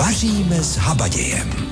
Vaříme s habadějem.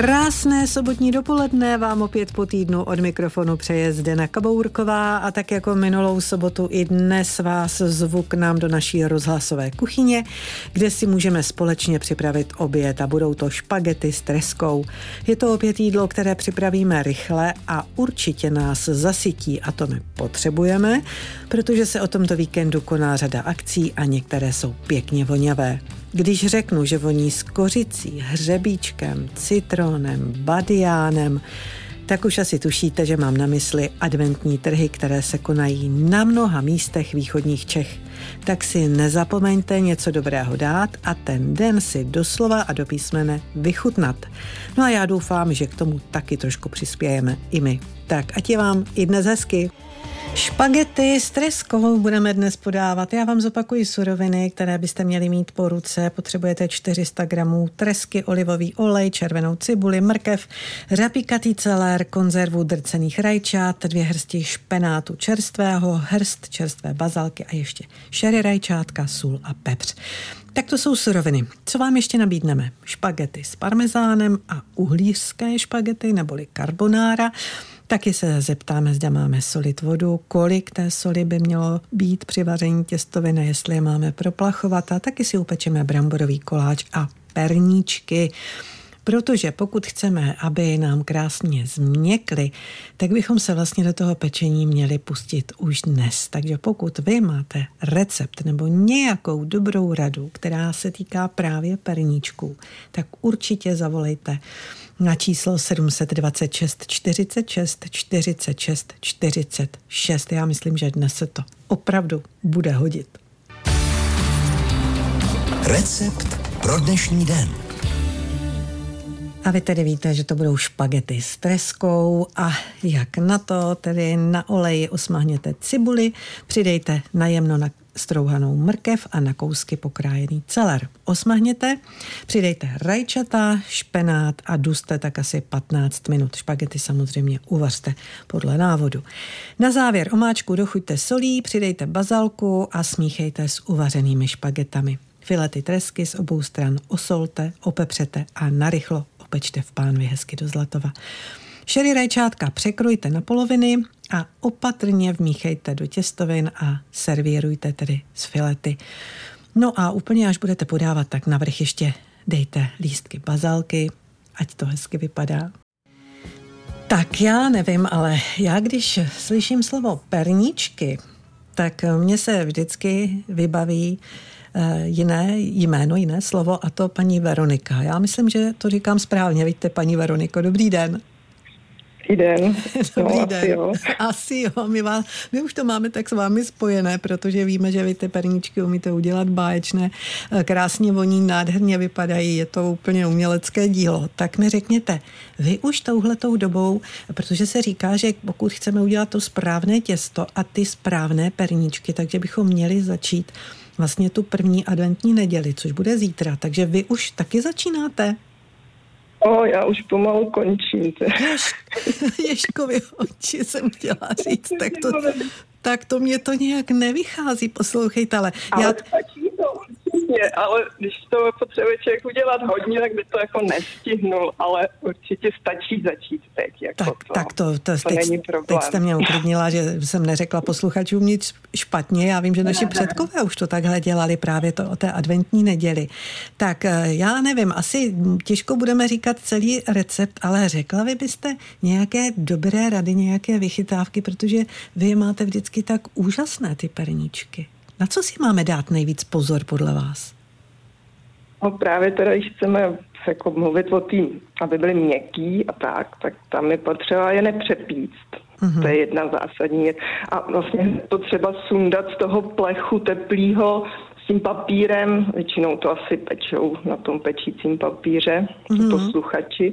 Krásné sobotní dopoledne vám opět po týdnu od mikrofonu přeje Zdena Kabourková a tak jako minulou sobotu i dnes vás zvu k nám do naší rozhlasové kuchyně, kde si můžeme společně připravit oběd a budou to špagety s treskou. Je to opět jídlo, které připravíme rychle a určitě nás zasytí a to my potřebujeme, protože se o tomto víkendu koná řada akcí a některé jsou pěkně voňavé. Když řeknu, že voní s kořicí, hřebíčkem, citronem, badiánem, tak už asi tušíte, že mám na mysli adventní trhy, které se konají na mnoha místech východních Čech. Tak si nezapomeňte něco dobrého dát a ten den si doslova a do písmene vychutnat. No a já doufám, že k tomu taky trošku přispějeme i my. Tak ať je vám i dnes hezky. Špagety s treskou budeme dnes podávat. Já vám zopakuji suroviny, které byste měli mít po ruce. Potřebujete 400 gramů tresky, olivový olej, červenou cibuli, mrkev, řapíkatý celér, konzervu drcených rajčat, dvě hrsti špenátu čerstvého, hrst čerstvé bazalky a ještě šery rajčátka, sůl a pepř. Tak to jsou suroviny. Co vám ještě nabídneme? Špagety s parmezánem a uhlířské špagety neboli karbonára. Taky se zeptáme, zda máme solit vodu, kolik té soli by mělo být při vaření těstoviny, jestli je máme proplachovat a taky si upečeme bramborový koláč a perníčky. Protože pokud chceme, aby nám krásně změkly, tak bychom se vlastně do toho pečení měli pustit už dnes. Takže pokud vy máte recept nebo nějakou dobrou radu, která se týká právě perníčků, tak určitě zavolejte na číslo 726 46 46 46. Já myslím, že dnes se to opravdu bude hodit. Recept pro dnešní den. A vy tedy víte, že to budou špagety s treskou a jak na to, tedy na oleji osmahněte cibuli, přidejte najemno na strouhanou mrkev a na kousky pokrájený celer. Osmahněte, přidejte rajčata, špenát a duste tak asi 15 minut. Špagety samozřejmě uvařte podle návodu. Na závěr omáčku dochuťte solí, přidejte bazalku a smíchejte s uvařenými špagetami. Filety tresky z obou stran osolte, opepřete a narychlo opečte v pánvi hezky do zlatova. Šery rajčátka překrojte na poloviny a opatrně vmíchejte do těstovin a servírujte tedy z filety. No a úplně až budete podávat, tak navrch ještě dejte lístky bazalky, ať to hezky vypadá. Tak já nevím, ale já když slyším slovo perničky, tak mně se vždycky vybaví jiné jméno, jiné slovo a to paní Veronika. Já myslím, že to říkám správně. Víte, paní Veroniko, dobrý den. Dobrý den. Dobrý no, den. Asi jo. Asi jo. My, vás, my už to máme tak s vámi spojené, protože víme, že vy ty perníčky umíte udělat báječné, eh, krásně voní, nádherně vypadají, je to úplně umělecké dílo. Tak mi řekněte, vy už touhletou dobou, protože se říká, že pokud chceme udělat to správné těsto a ty správné perníčky, takže bychom měli začít vlastně tu první adventní neděli, což bude zítra. Takže vy už taky začínáte? O, já už pomalu končím. Jež, Ježkovi oči jsem chtěla říct, tak to, tak to mě to nějak nevychází, poslouchejte, ale... ale já... stačí to, určitě, ale když to potřebuje člověk udělat hodně, tak by to jako nestihnul, ale určitě stačí začít teď. Jako tak, to, tak to, to, to teď, není teď jste mě uklidnila, že jsem neřekla posluchačům nic špatně. Já vím, že naši ne, předkové ne. už to takhle dělali právě to o té adventní neděli. Tak eh, já nevím, asi těžko budeme říkat celý recept, ale řekla vy byste nějaké dobré rady, nějaké vychytávky, protože vy máte vždycky tak úžasné ty perníčky. Na co si máme dát nejvíc pozor podle vás? No právě teda, když chceme jako mluvit o tým, aby byly měkký a tak, tak tam je potřeba je nepřepíct. Mm-hmm. To je jedna zásadní věc. A vlastně to třeba sundat z toho plechu teplého tím papírem, většinou to asi pečou na tom pečícím papíře, mm-hmm. posluchači,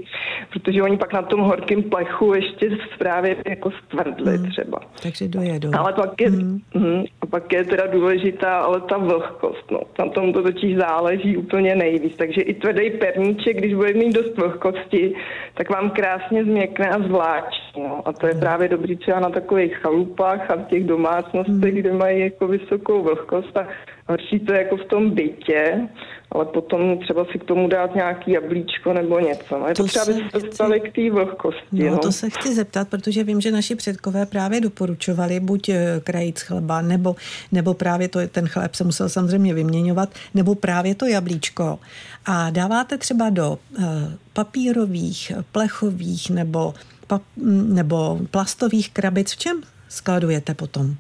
protože oni pak na tom horkém plechu ještě právě jako stvrdli mm. třeba. Takže dojedou. Ale pak je, mm. Mm, a Pak je teda důležitá ale ta vlhkost. No. Na tom to totiž záleží úplně nejvíc. Takže i tvrdý perníček, když bude mít dost vlhkosti, tak vám krásně změkne a zvláčí. No. A to je právě dobrý třeba na takových chalupách a v těch domácnostech, kde mají jako vysokou vlhkost. A horší to jako v tom bytě, ale potom třeba si k tomu dát nějaký jablíčko nebo něco. No, je to potřeba, aby se dostali k té vlhkosti. No, no, to se chci zeptat, protože vím, že naši předkové právě doporučovali buď eh, krajíc chleba, nebo, nebo právě to, ten chléb se musel samozřejmě vyměňovat, nebo právě to jablíčko. A dáváte třeba do uh, papírových, plechových nebo, pap, nebo plastových krabic. V čem skladujete potom?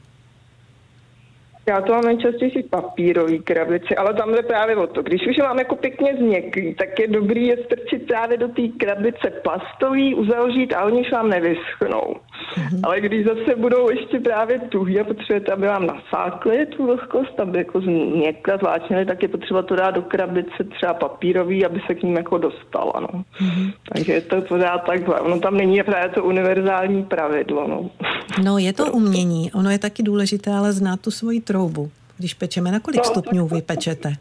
Já to mám nejčastěji papírový krabici, ale tam jde právě o to. Když už mám jako pěkně změklý, tak je dobrý je strčit právě do té krabice plastový, uzavřít a oni už vám nevyschnou. Mm-hmm. Ale když zase budou ještě právě tuhý a potřebujete, aby vám nasákli tu vlhkost, aby jako změkla, zvláčnili, tak je potřeba to dát do krabice třeba papírový, aby se k ním jako dostala. No. Mm-hmm. Takže je to pořád takhle. Ono tam není právě to univerzální pravidlo. No, no je to umění. Ono je taky důležité, ale znát tu svoji troubu. Když pečeme, na kolik no, stupňů vy pečete?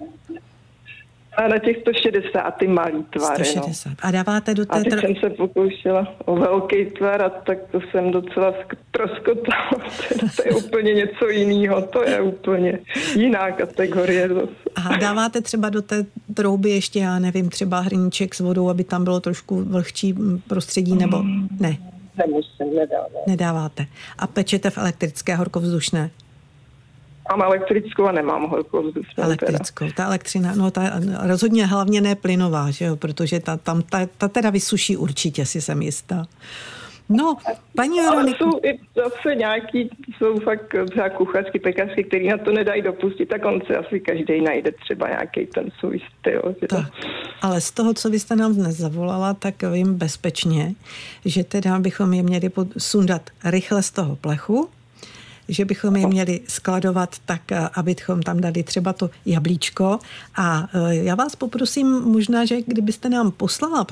A na těch 160 ty malý tvary. 160. No. A dáváte do té... A teď jsem se pokoušela o velký tvar a tak to jsem docela troskotala. to je úplně něco jiného. To je úplně jiná kategorie. A dáváte třeba do té trouby ještě, já nevím, třeba hrníček s vodou, aby tam bylo trošku vlhčí prostředí, nebo ne? Nemusím, nedávám. Nedáváte. A pečete v elektrické horkovzdušné? Mám elektrickou a nemám horkovzdušnou. Elektrickou. Ta elektřina, no ta rozhodně hlavně ne plynová, že jo, protože ta, tam, ta, ta teda vysuší určitě, si jsem jistá. No, paní Veronika. Ale jsou i zase nějaký, jsou fakt třeba kuchařky, pekařky, který na to nedají dopustit, tak on si asi každý najde třeba nějaký ten svůj styl. Že tak. Ale z toho, co vy jste nám dnes zavolala, tak vím bezpečně, že teda bychom je měli sundat rychle z toho plechu, že bychom je měli skladovat tak, eh, abychom tam dali třeba to jablíčko. A eh, já vás poprosím možná, že kdybyste nám poslala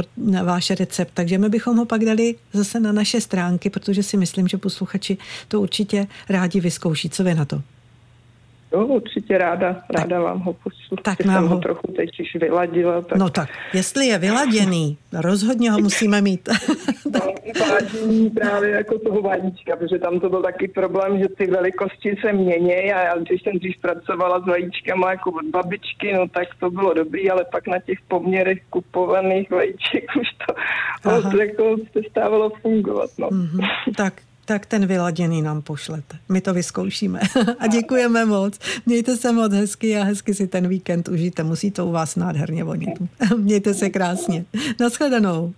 váš recept, takže my bychom ho pak dali zase na naše stránky, protože si myslím, že posluchači to určitě rádi vyzkouší. Co vy na to? Jo, určitě ráda, ráda tak, vám ho pošlu. Tak nám jsem ho trochu teď už vyladila. Tak... No tak, jestli je vyladěný, rozhodně ho musíme mít. no, vážení právě jako toho vajíčka, protože tam to byl taky problém, že ty velikosti se mění a já, když jsem dřív pracovala s vajíčkama jako od babičky, no tak to bylo dobrý, ale pak na těch poměrech kupovaných vajíček už to, to jako přestávalo fungovat. No. Mm-hmm. Tak tak ten vyladěný nám pošlete. My to vyzkoušíme. a děkujeme moc. Mějte se moc hezky a hezky si ten víkend užijte. Musí to u vás nádherně vonit. Mějte se krásně. Naschledanou.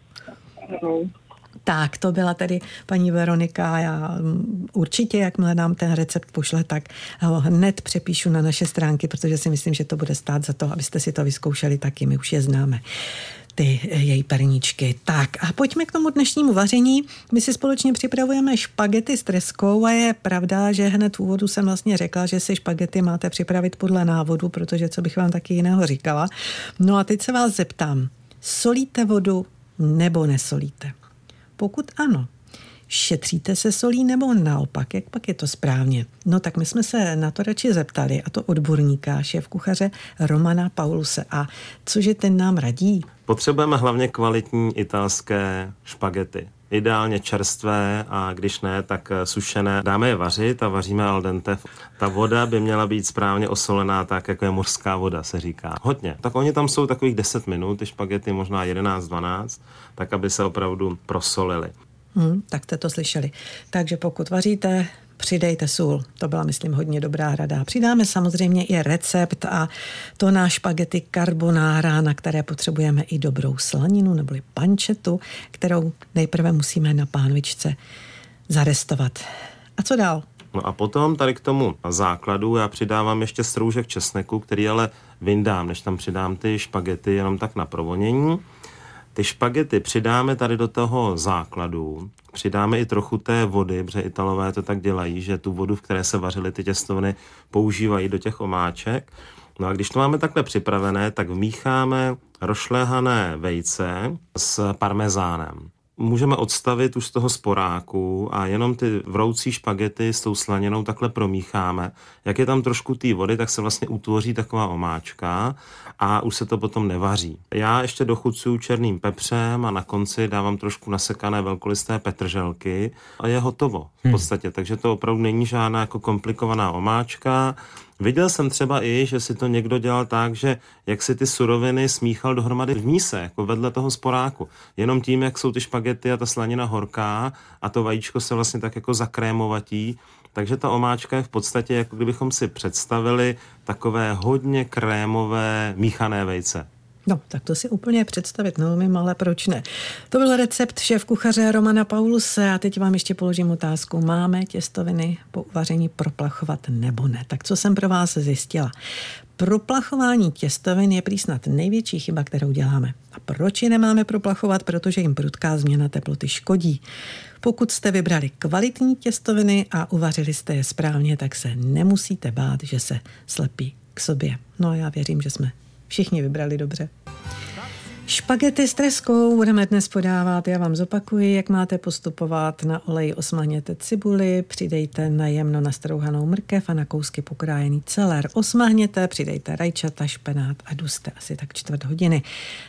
Tak, to byla tedy paní Veronika. Já mm, určitě, jakmile nám ten recept pošle, tak ho hned přepíšu na naše stránky, protože si myslím, že to bude stát za to, abyste si to vyzkoušeli taky. My už je známe ty její perníčky. Tak a pojďme k tomu dnešnímu vaření. My si společně připravujeme špagety s treskou a je pravda, že hned v úvodu jsem vlastně řekla, že si špagety máte připravit podle návodu, protože co bych vám taky jiného říkala. No a teď se vás zeptám, solíte vodu nebo nesolíte? Pokud ano, šetříte se solí nebo naopak, jak pak je to správně? No tak my jsme se na to radši zeptali, a to odborníka, šéf kuchaře Romana Pauluse. A cože ten nám radí? Potřebujeme hlavně kvalitní italské špagety. Ideálně čerstvé a když ne, tak sušené. Dáme je vařit a vaříme al dente. Ta voda by měla být správně osolená, tak jako je mořská voda, se říká. Hodně. Tak oni tam jsou takových 10 minut, ty špagety možná 11-12, tak aby se opravdu prosolily. Hmm, tak jste to slyšeli. Takže pokud vaříte, přidejte sůl. To byla, myslím, hodně dobrá rada. Přidáme samozřejmě i recept a to na špagety carbonara, na které potřebujeme i dobrou slaninu neboli pančetu, kterou nejprve musíme na pánvičce zarestovat. A co dál? No a potom tady k tomu základu já přidávám ještě stroužek česneku, který ale vyndám, než tam přidám ty špagety jenom tak na provonění. Ty špagety přidáme tady do toho základu, přidáme i trochu té vody, protože Italové to tak dělají, že tu vodu, v které se vařily ty těstoviny, používají do těch omáček. No a když to máme takhle připravené, tak vmícháme rošléhané vejce s parmezánem. Můžeme odstavit už z toho sporáku a jenom ty vroucí špagety s tou slaninou takhle promícháme. Jak je tam trošku té vody, tak se vlastně utvoří taková omáčka a už se to potom nevaří. Já ještě dochucuju černým pepřem a na konci dávám trošku nasekané velkolisté petrželky a je hotovo v hmm. podstatě. Hmm. Takže to opravdu není žádná jako komplikovaná omáčka. Viděl jsem třeba i, že si to někdo dělal tak, že jak si ty suroviny smíchal dohromady v míse, jako vedle toho sporáku. Jenom tím, jak jsou ty špagety a ta slanina horká a to vajíčko se vlastně tak jako zakrémovatí, takže ta omáčka je v podstatě, jako kdybychom si představili takové hodně krémové míchané vejce. No, tak to si úplně představit neumím, ale proč ne? To byl recept šéf kuchaře Romana Pauluse a teď vám ještě položím otázku. Máme těstoviny po uvaření proplachovat nebo ne? Tak co jsem pro vás zjistila? Proplachování těstovin je prý snad největší chyba, kterou děláme. A proč je nemáme proplachovat? Protože jim prudká změna teploty škodí. Pokud jste vybrali kvalitní těstoviny a uvařili jste je správně, tak se nemusíte bát, že se slepí k sobě. No a já věřím, že jsme všichni vybrali dobře. Špagety s treskou budeme dnes podávat. Já vám zopakuji, jak máte postupovat. Na olej osmahněte cibuli, přidejte na jemno nastrouhanou mrkev a na kousky pokrájený celer. Osmahněte, přidejte rajčata, špenát a duste asi tak čtvrt hodiny.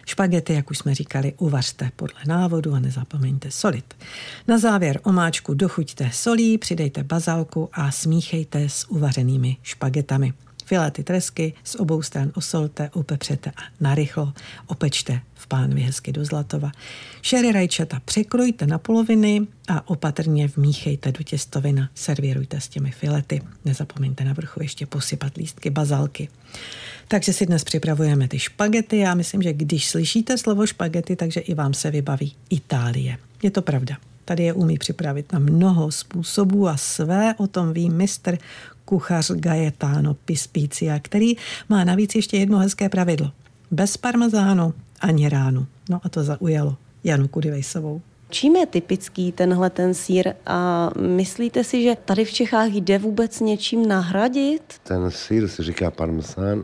Špagety, jak už jsme říkali, uvařte podle návodu a nezapomeňte solit. Na závěr omáčku dochuťte solí, přidejte bazalku a smíchejte s uvařenými špagetami. Filety tresky z obou stran osolte, upepřete a narychlo opečte v pánvi hezky do zlatova. Šery rajčata překrojte na poloviny a opatrně vmíchejte do těstovina. Servírujte s těmi filety. Nezapomeňte na vrchu ještě posypat lístky bazalky. Takže si dnes připravujeme ty špagety. Já myslím, že když slyšíte slovo špagety, takže i vám se vybaví Itálie. Je to pravda. Tady je umí připravit na mnoho způsobů a své o tom ví mistr kuchař Gaetano Pispícia, který má navíc ještě jedno hezké pravidlo. Bez parmezánu ani ránu. No a to zaujalo Janu Kudivejsovou. Čím je typický tenhle ten sír a myslíte si, že tady v Čechách jde vůbec něčím nahradit? Ten sír se říká parmesán,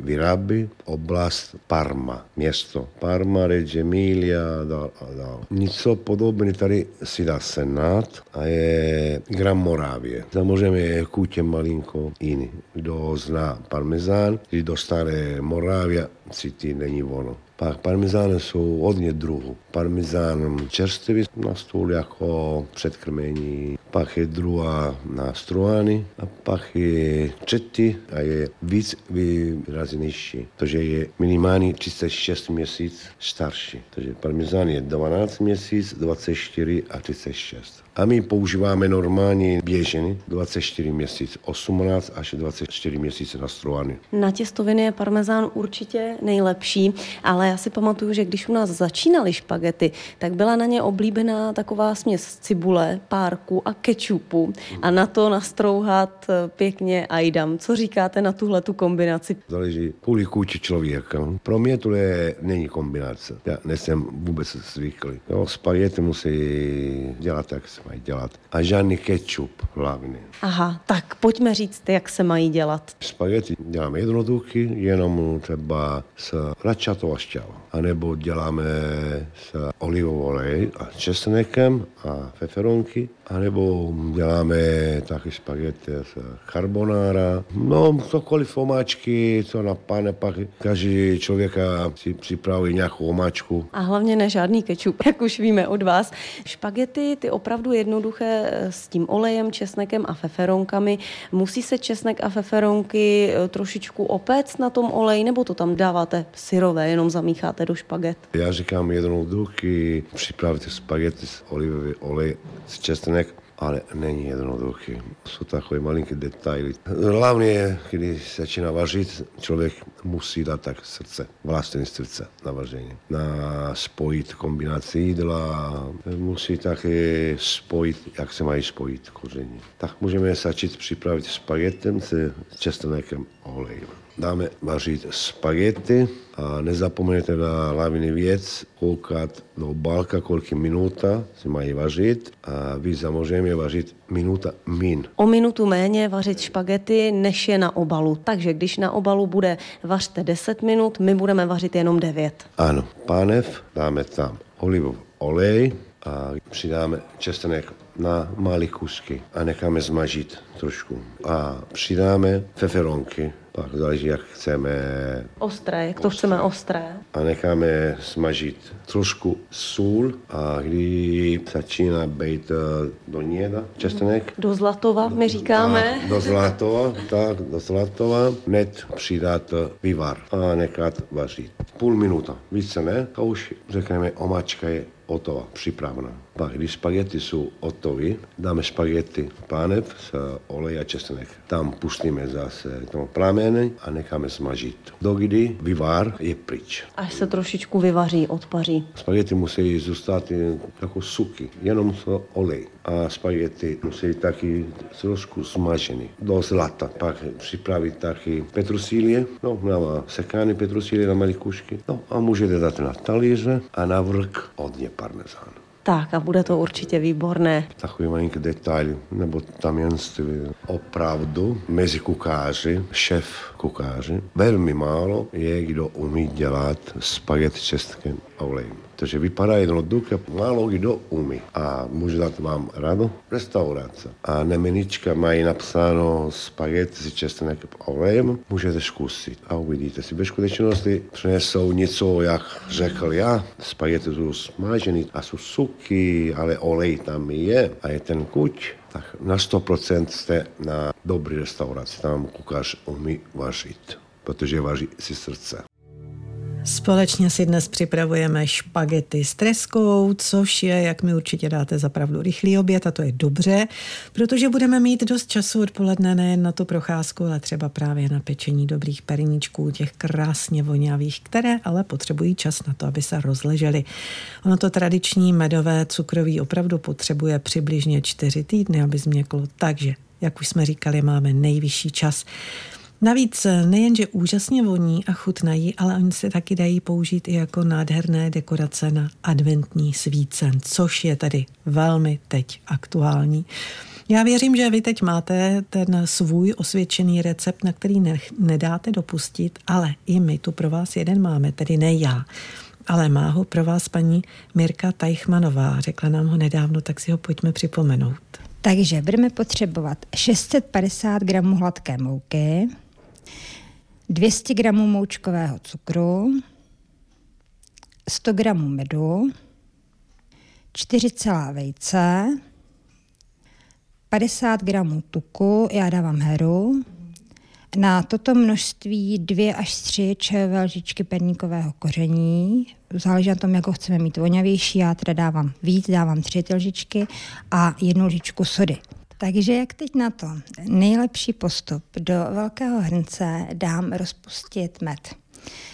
vyrábí oblast Parma, město Parma, Reggio Emilia a dál a dál. Něco podobné tady si dá Senát a je Gran Moravie. Samozřejmě je kutě malinko jiný. Kdo zná parmezán, když do staré Moravia, cítí není ono. Pak parmezány jsou hodně druhů. Parmezán čerstvý na stůl jako předkrmení, pak je druhá na struány a pak je třetí a je víc vyrazenější. Takže je minimálně 36 měsíc starší. Takže parmezán je 12 měsíc, 24 a 36. A my používáme normálně běžně 24 měsíc, 18 až 24 měsíce na struány. Na těstoviny je parmezán určitě nejlepší, ale já si pamatuju, že když u nás začínaly špagety, tak byla na ně oblíbená taková směs cibule, párku a kečupu a na to nastrouhat pěkně ajdam. Co říkáte na tuhle tu kombinaci? Záleží půli kůči člověka. Pro mě to je, není kombinace. Já nejsem vůbec zvyklý. Jo, spagety musí dělat, se mají dělat. A žádný kečup hlavně. Aha, tak pojďme říct, jak se mají dělat. Spagety děláme jednoduchý, jenom třeba s račatou a šťavou. A nebo děláme s olivovou olej a česnekem a feferonky anebo děláme taky spaghetti s carbonara, no cokoliv omáčky, co napadne, pak každý člověk si připraví nějakou omáčku. A hlavně ne žádný kečup, jak už víme od vás. Špagety, ty opravdu jednoduché s tím olejem, česnekem a feferonkami. Musí se česnek a feferonky eh, trošičku opéct na tom oleji, nebo to tam dáváte syrové, jenom zamícháte do špaget? Já říkám jednoduchý, připravte spagety s olivový olej s česnek ale není jednoduchý. Jsou takové malinké detaily. Hlavně, když začíná vařit, člověk musí dát tak srdce, vlastní srdce na vaření. Na spojit kombinaci jídla, musí také spojit, jak se mají spojit koření. Tak můžeme začít připravit spagetem s česnekem olejem dáme vařit spagety a nezapomeňte na hlavní věc, koukat do balka, kolik minuta se mají vařit a vy samozřejmě vařit minuta min. O minutu méně vařit špagety, než je na obalu. Takže když na obalu bude vařte 10 minut, my budeme vařit jenom 9. Ano, pánev dáme tam olivovou olej a přidáme česnek na malé kusky a necháme zmažit trošku. A přidáme feferonky, pak záleží, jak chceme. Ostré, jak to chceme ostré. A necháme smažit trošku sůl a když začíná být eh, do něda česnek, Do zlatova, my říkáme. a do zlatova, tak, do zlatova, hned přidat vývar a nechat vařit. Půl minuta, více ne, a už řekneme, omačka je hotová, připravena. Pak, když spaghetti jsou hotové, dáme spaghetti pánev s olej a česnek. Tam pustíme zase to plameny a necháme smažit. Dokdy vývar je pryč. Až se trošičku vyvaří, odpaří. Spaghetti musí zůstat jako suky, jenom s olej. A spaghetti musí taky trošku smažený, do zlata. Pak připravit taky petrusílie, no, na sekaný petrusílie na malé kušky. No a můžete dát na talíře a na vrch hodně parmezán. Tak a bude to určitě výborné. Takový malinký detail, nebo tajemství. Opravdu mezi kuchaři, šéf kuchaři, velmi málo je, kdo umí dělat spaghetti čestkem a olejem. Takže vypadá jednoduše, málo kdo umí. A může dát vám rado restaurace. A na menička mají napsáno spaghetti s česnek a olejem, můžete zkusit a uvidíte si. Ve skutečnosti přinesou něco, jak řekl já, spaghetti jsou smažený a jsou suky, ale olej tam je a je ten kuť tak na 100% jste na dobrý restauraci. Tam kuchař umí vařit, protože vaří si srdce. Společně si dnes připravujeme špagety s treskou, což je, jak mi určitě dáte za pravdu, rychlý oběd a to je dobře, protože budeme mít dost času odpoledne nejen na tu procházku, ale třeba právě na pečení dobrých perníčků, těch krásně vonavých, které ale potřebují čas na to, aby se rozležely. Ono to tradiční medové cukroví opravdu potřebuje přibližně čtyři týdny, aby změklo, takže jak už jsme říkali, máme nejvyšší čas. Navíc nejenže úžasně voní a chutnají, ale oni se taky dají použít i jako nádherné dekorace na adventní svícen, což je tady velmi teď aktuální. Já věřím, že vy teď máte ten svůj osvědčený recept, na který ne, nedáte dopustit, ale i my tu pro vás jeden máme, tedy ne já. Ale má ho pro vás paní Mirka Tajchmanová. Řekla nám ho nedávno, tak si ho pojďme připomenout. Takže budeme potřebovat 650 gramů hladké mouky, 200 gramů moučkového cukru, 100 gramů medu, 4 celá vejce, 50 gramů tuku, já dávám heru, na toto množství dvě až tři čajové lžičky perníkového koření. Záleží na tom, jak ho chceme mít voňavější. Já teda dávám víc, dávám tři ty lžičky a jednu lžičku sody. Takže jak teď na to? Nejlepší postup. Do velkého hrnce dám rozpustit med.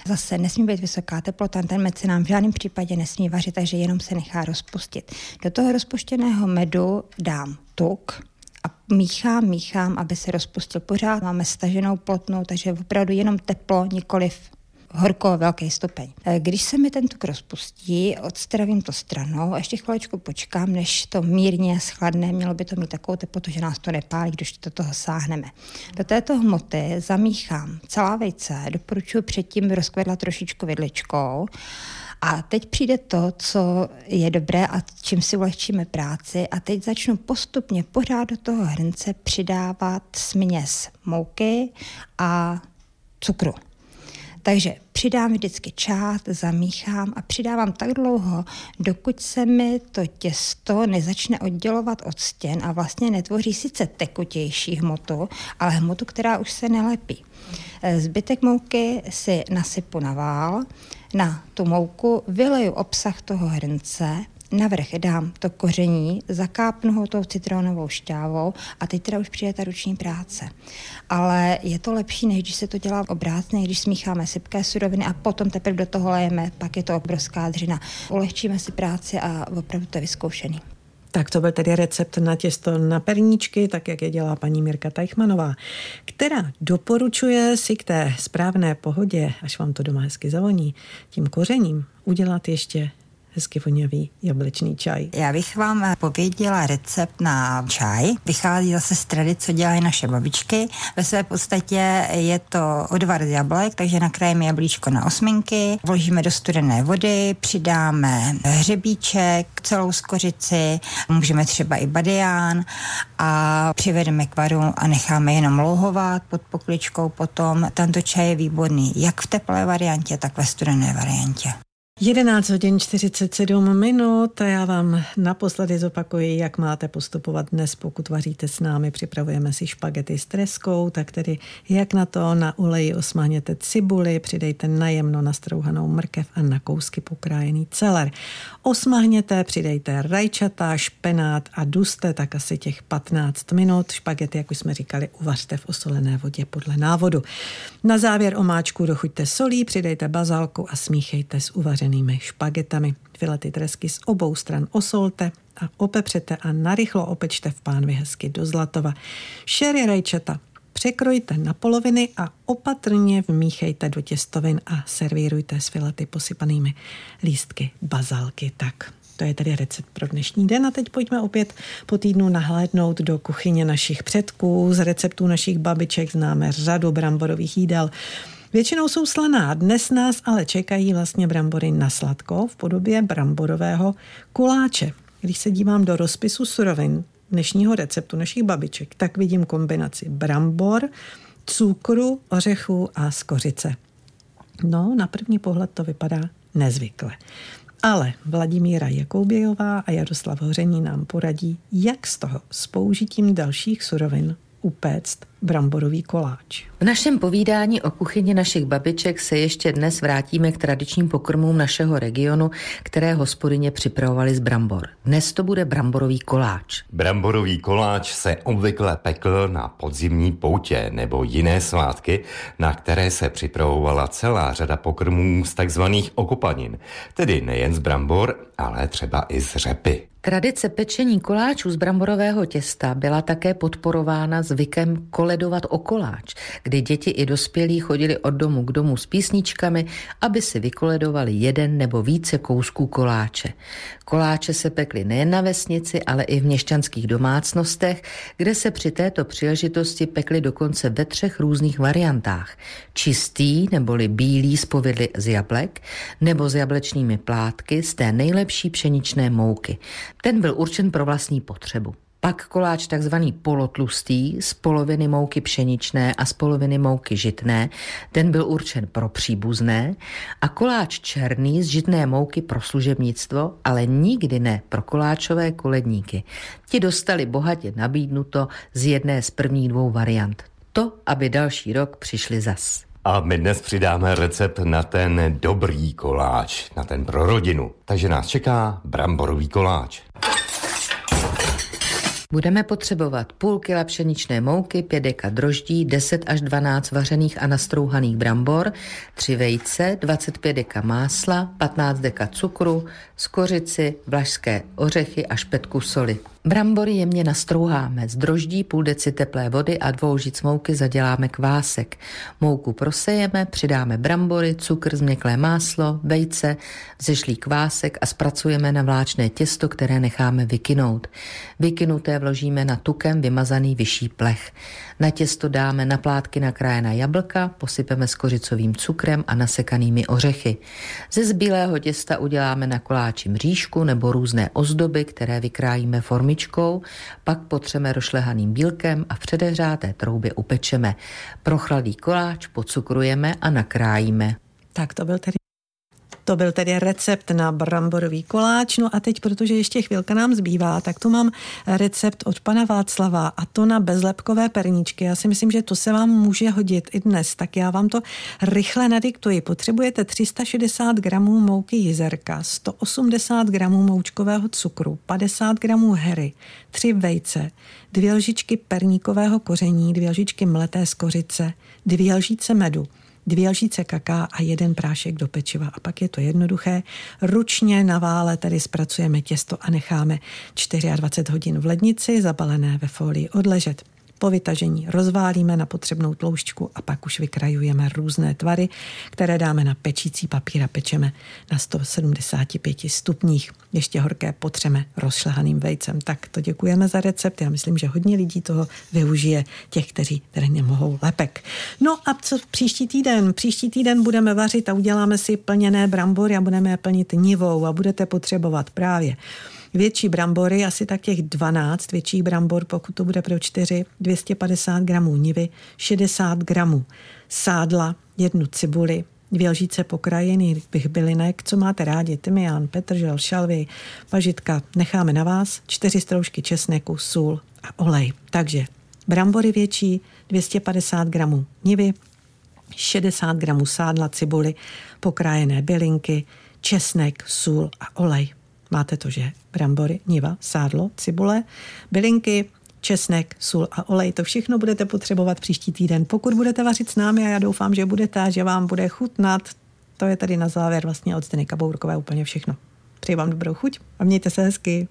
Zase nesmí být vysoká teplota, ten med se nám v žádném případě nesmí vařit, takže jenom se nechá rozpustit. Do toho rozpuštěného medu dám tuk, a míchám, míchám, aby se rozpustil pořád. Máme staženou plotnou, takže opravdu jenom teplo, nikoliv horko velký stupeň. E, když se mi ten tuk rozpustí, odstravím to stranou a ještě chviličku počkám, než to mírně schladne. Mělo by to mít takovou teplotu, že nás to nepálí, když do toho sáhneme. Do této hmoty zamíchám celá vejce, doporučuji předtím rozkvedla trošičku vidličkou a teď přijde to, co je dobré a čím si ulehčíme práci. A teď začnu postupně pořád do toho hrnce přidávat směs mouky a cukru. Takže přidám vždycky čát, zamíchám a přidávám tak dlouho, dokud se mi to těsto nezačne oddělovat od stěn a vlastně netvoří sice tekutější hmotu, ale hmotu, která už se nelepí. Zbytek mouky si nasypu na vál, na tu mouku vyleju obsah toho hrnce, navrch dám to koření, zakápnu ho tou citronovou šťávou a teď teda už přijde ta ruční práce. Ale je to lepší, než když se to dělá obrácně, když smícháme sypké suroviny a potom teprve do toho lejeme, pak je to obrovská dřina. Ulehčíme si práci a opravdu to je vyzkoušený. Tak to byl tedy recept na těsto na perníčky, tak jak je dělá paní Mirka Tajchmanová, která doporučuje si k té správné pohodě, až vám to doma hezky zavoní, tím kořením udělat ještě hezky vonavý jablečný čaj. Já bych vám pověděla recept na čaj. Vychází zase z tradice, co dělají naše babičky. Ve své podstatě je to odvar z jablek, takže nakrájeme jablíčko na osminky, vložíme do studené vody, přidáme hřebíček, celou skořici, můžeme třeba i badián a přivedeme k varu a necháme jenom louhovat pod pokličkou potom. Tento čaj je výborný jak v teplé variantě, tak ve studené variantě. 11 hodin 47 minut a já vám naposledy zopakuji, jak máte postupovat dnes, pokud vaříte s námi. Připravujeme si špagety s treskou, tak tedy jak na to, na oleji osmáněte cibuli, přidejte najemno nastrouhanou mrkev a na kousky pokrájený celer. Osmahněte, přidejte rajčata, špenát a duste, tak asi těch 15 minut. Špagety, jak už jsme říkali, uvařte v osolené vodě podle návodu. Na závěr omáčku dochuťte solí, přidejte bazálku a smíchejte s uvařenými špagetami. Filety tresky z obou stran osolte a opepřete a narychlo opečte v pánvi hezky do zlatova. Šery rajčata překrojte na poloviny a opatrně vmíchejte do těstovin a servírujte s filety posypanými lístky bazálky. Tak, to je tedy recept pro dnešní den a teď pojďme opět po týdnu nahlédnout do kuchyně našich předků. Z receptů našich babiček známe řadu bramborových jídel. Většinou jsou slaná, dnes nás ale čekají vlastně brambory na sladko v podobě bramborového kuláče. Když se dívám do rozpisu surovin dnešního receptu našich babiček, tak vidím kombinaci brambor, cukru, ořechů a skořice. No, na první pohled to vypadá nezvykle. Ale Vladimíra Jakoubějová a Jaroslav Hoření nám poradí, jak z toho s použitím dalších surovin upéct bramborový koláč. V našem povídání o kuchyni našich babiček se ještě dnes vrátíme k tradičním pokrmům našeho regionu, které hospodyně připravovali z brambor. Dnes to bude bramborový koláč. Bramborový koláč se obvykle pekl na podzimní poutě nebo jiné svátky, na které se připravovala celá řada pokrmů z takzvaných okopanin, tedy nejen z brambor, ale třeba i z řepy. Tradice pečení koláčů z bramborového těsta byla také podporována zvykem koledovat o koláč, kdy děti i dospělí chodili od domu k domu s písničkami, aby si vykoledovali jeden nebo více kousků koláče. Koláče se pekly nejen na vesnici, ale i v měšťanských domácnostech, kde se při této příležitosti pekly dokonce ve třech různých variantách. Čistý neboli bílý z z jablek nebo s jablečnými plátky z té nejlepší pšeničné mouky. Ten byl určen pro vlastní potřebu. Pak koláč takzvaný polotlustý z poloviny mouky pšeničné a z poloviny mouky žitné, ten byl určen pro příbuzné a koláč černý z žitné mouky pro služebnictvo, ale nikdy ne pro koláčové koledníky. Ti dostali bohatě nabídnuto z jedné z prvních dvou variant. To, aby další rok přišli zas. A my dnes přidáme recept na ten dobrý koláč, na ten pro rodinu. Takže nás čeká bramborový koláč. Budeme potřebovat půl kila pšeničné mouky, 5 deka droždí, 10 až 12 vařených a nastrouhaných brambor, 3 vejce, 25 deka másla, 15 deka cukru, skořici, vlašské ořechy a špetku soli. Brambory jemně nastrouháme, z droždí půl deci teplé vody a dvou žic mouky zaděláme kvásek. Mouku prosejeme, přidáme brambory, cukr, změklé máslo, vejce, zešlý kvásek a zpracujeme na vláčné těsto, které necháme vykynout. Vykynuté vložíme na tukem vymazaný vyšší plech. Na těsto dáme na plátky nakrájená jablka, posypeme s kořicovým cukrem a nasekanými ořechy. Ze zbílého těsta uděláme na koláči mřížku nebo různé ozdoby, které vykrájíme formičkou, pak potřeme rošlehaným bílkem a v předehřáté troubě upečeme. Prochladý koláč pocukrujeme a nakrájíme. Tak to byl tedy to byl tedy recept na bramborový koláč. No a teď, protože ještě chvilka nám zbývá, tak tu mám recept od pana Václava a to na bezlepkové perničky. Já si myslím, že to se vám může hodit i dnes, tak já vám to rychle nadiktuji. Potřebujete 360 gramů mouky jizerka, 180 gramů moučkového cukru, 50 gramů hery, 3 vejce, dvě lžičky perníkového koření, dvě lžičky mleté z kořice, dvě lžíce medu, dvě lžíce kaká a jeden prášek do pečiva. A pak je to jednoduché. Ručně na vále tedy zpracujeme těsto a necháme 24 hodin v lednici, zabalené ve folii odležet. Po vytažení rozválíme na potřebnou tloušťku a pak už vykrajujeme různé tvary, které dáme na pečící papír a pečeme na 175 stupních. Ještě horké potřeme rozšlehaným vejcem. Tak to děkujeme za recept. Já myslím, že hodně lidí toho využije, těch, kteří tedy nemohou lepek. No a co příští týden? Příští týden budeme vařit a uděláme si plněné brambory a budeme je plnit nivou a budete potřebovat právě větší brambory, asi tak těch 12 větších brambor, pokud to bude pro 4, 250 gramů nivy, 60 gramů sádla, jednu cibuli, dvě lžíce pokrajených bych bylinek, co máte rádi, tymián, petržel, šalvy, pažitka, necháme na vás, čtyři stroužky česneku, sůl a olej. Takže brambory větší, 250 gramů nivy, 60 gramů sádla, cibuli, pokrájené bylinky, česnek, sůl a olej. Máte to, že? Brambory, niva, sádlo, cibule, bylinky, česnek, sůl a olej. To všechno budete potřebovat příští týden. Pokud budete vařit s námi, a já doufám, že budete, že vám bude chutnat, to je tady na závěr vlastně od Zdeny Kabourkové úplně všechno. Přeji vám dobrou chuť a mějte se hezky.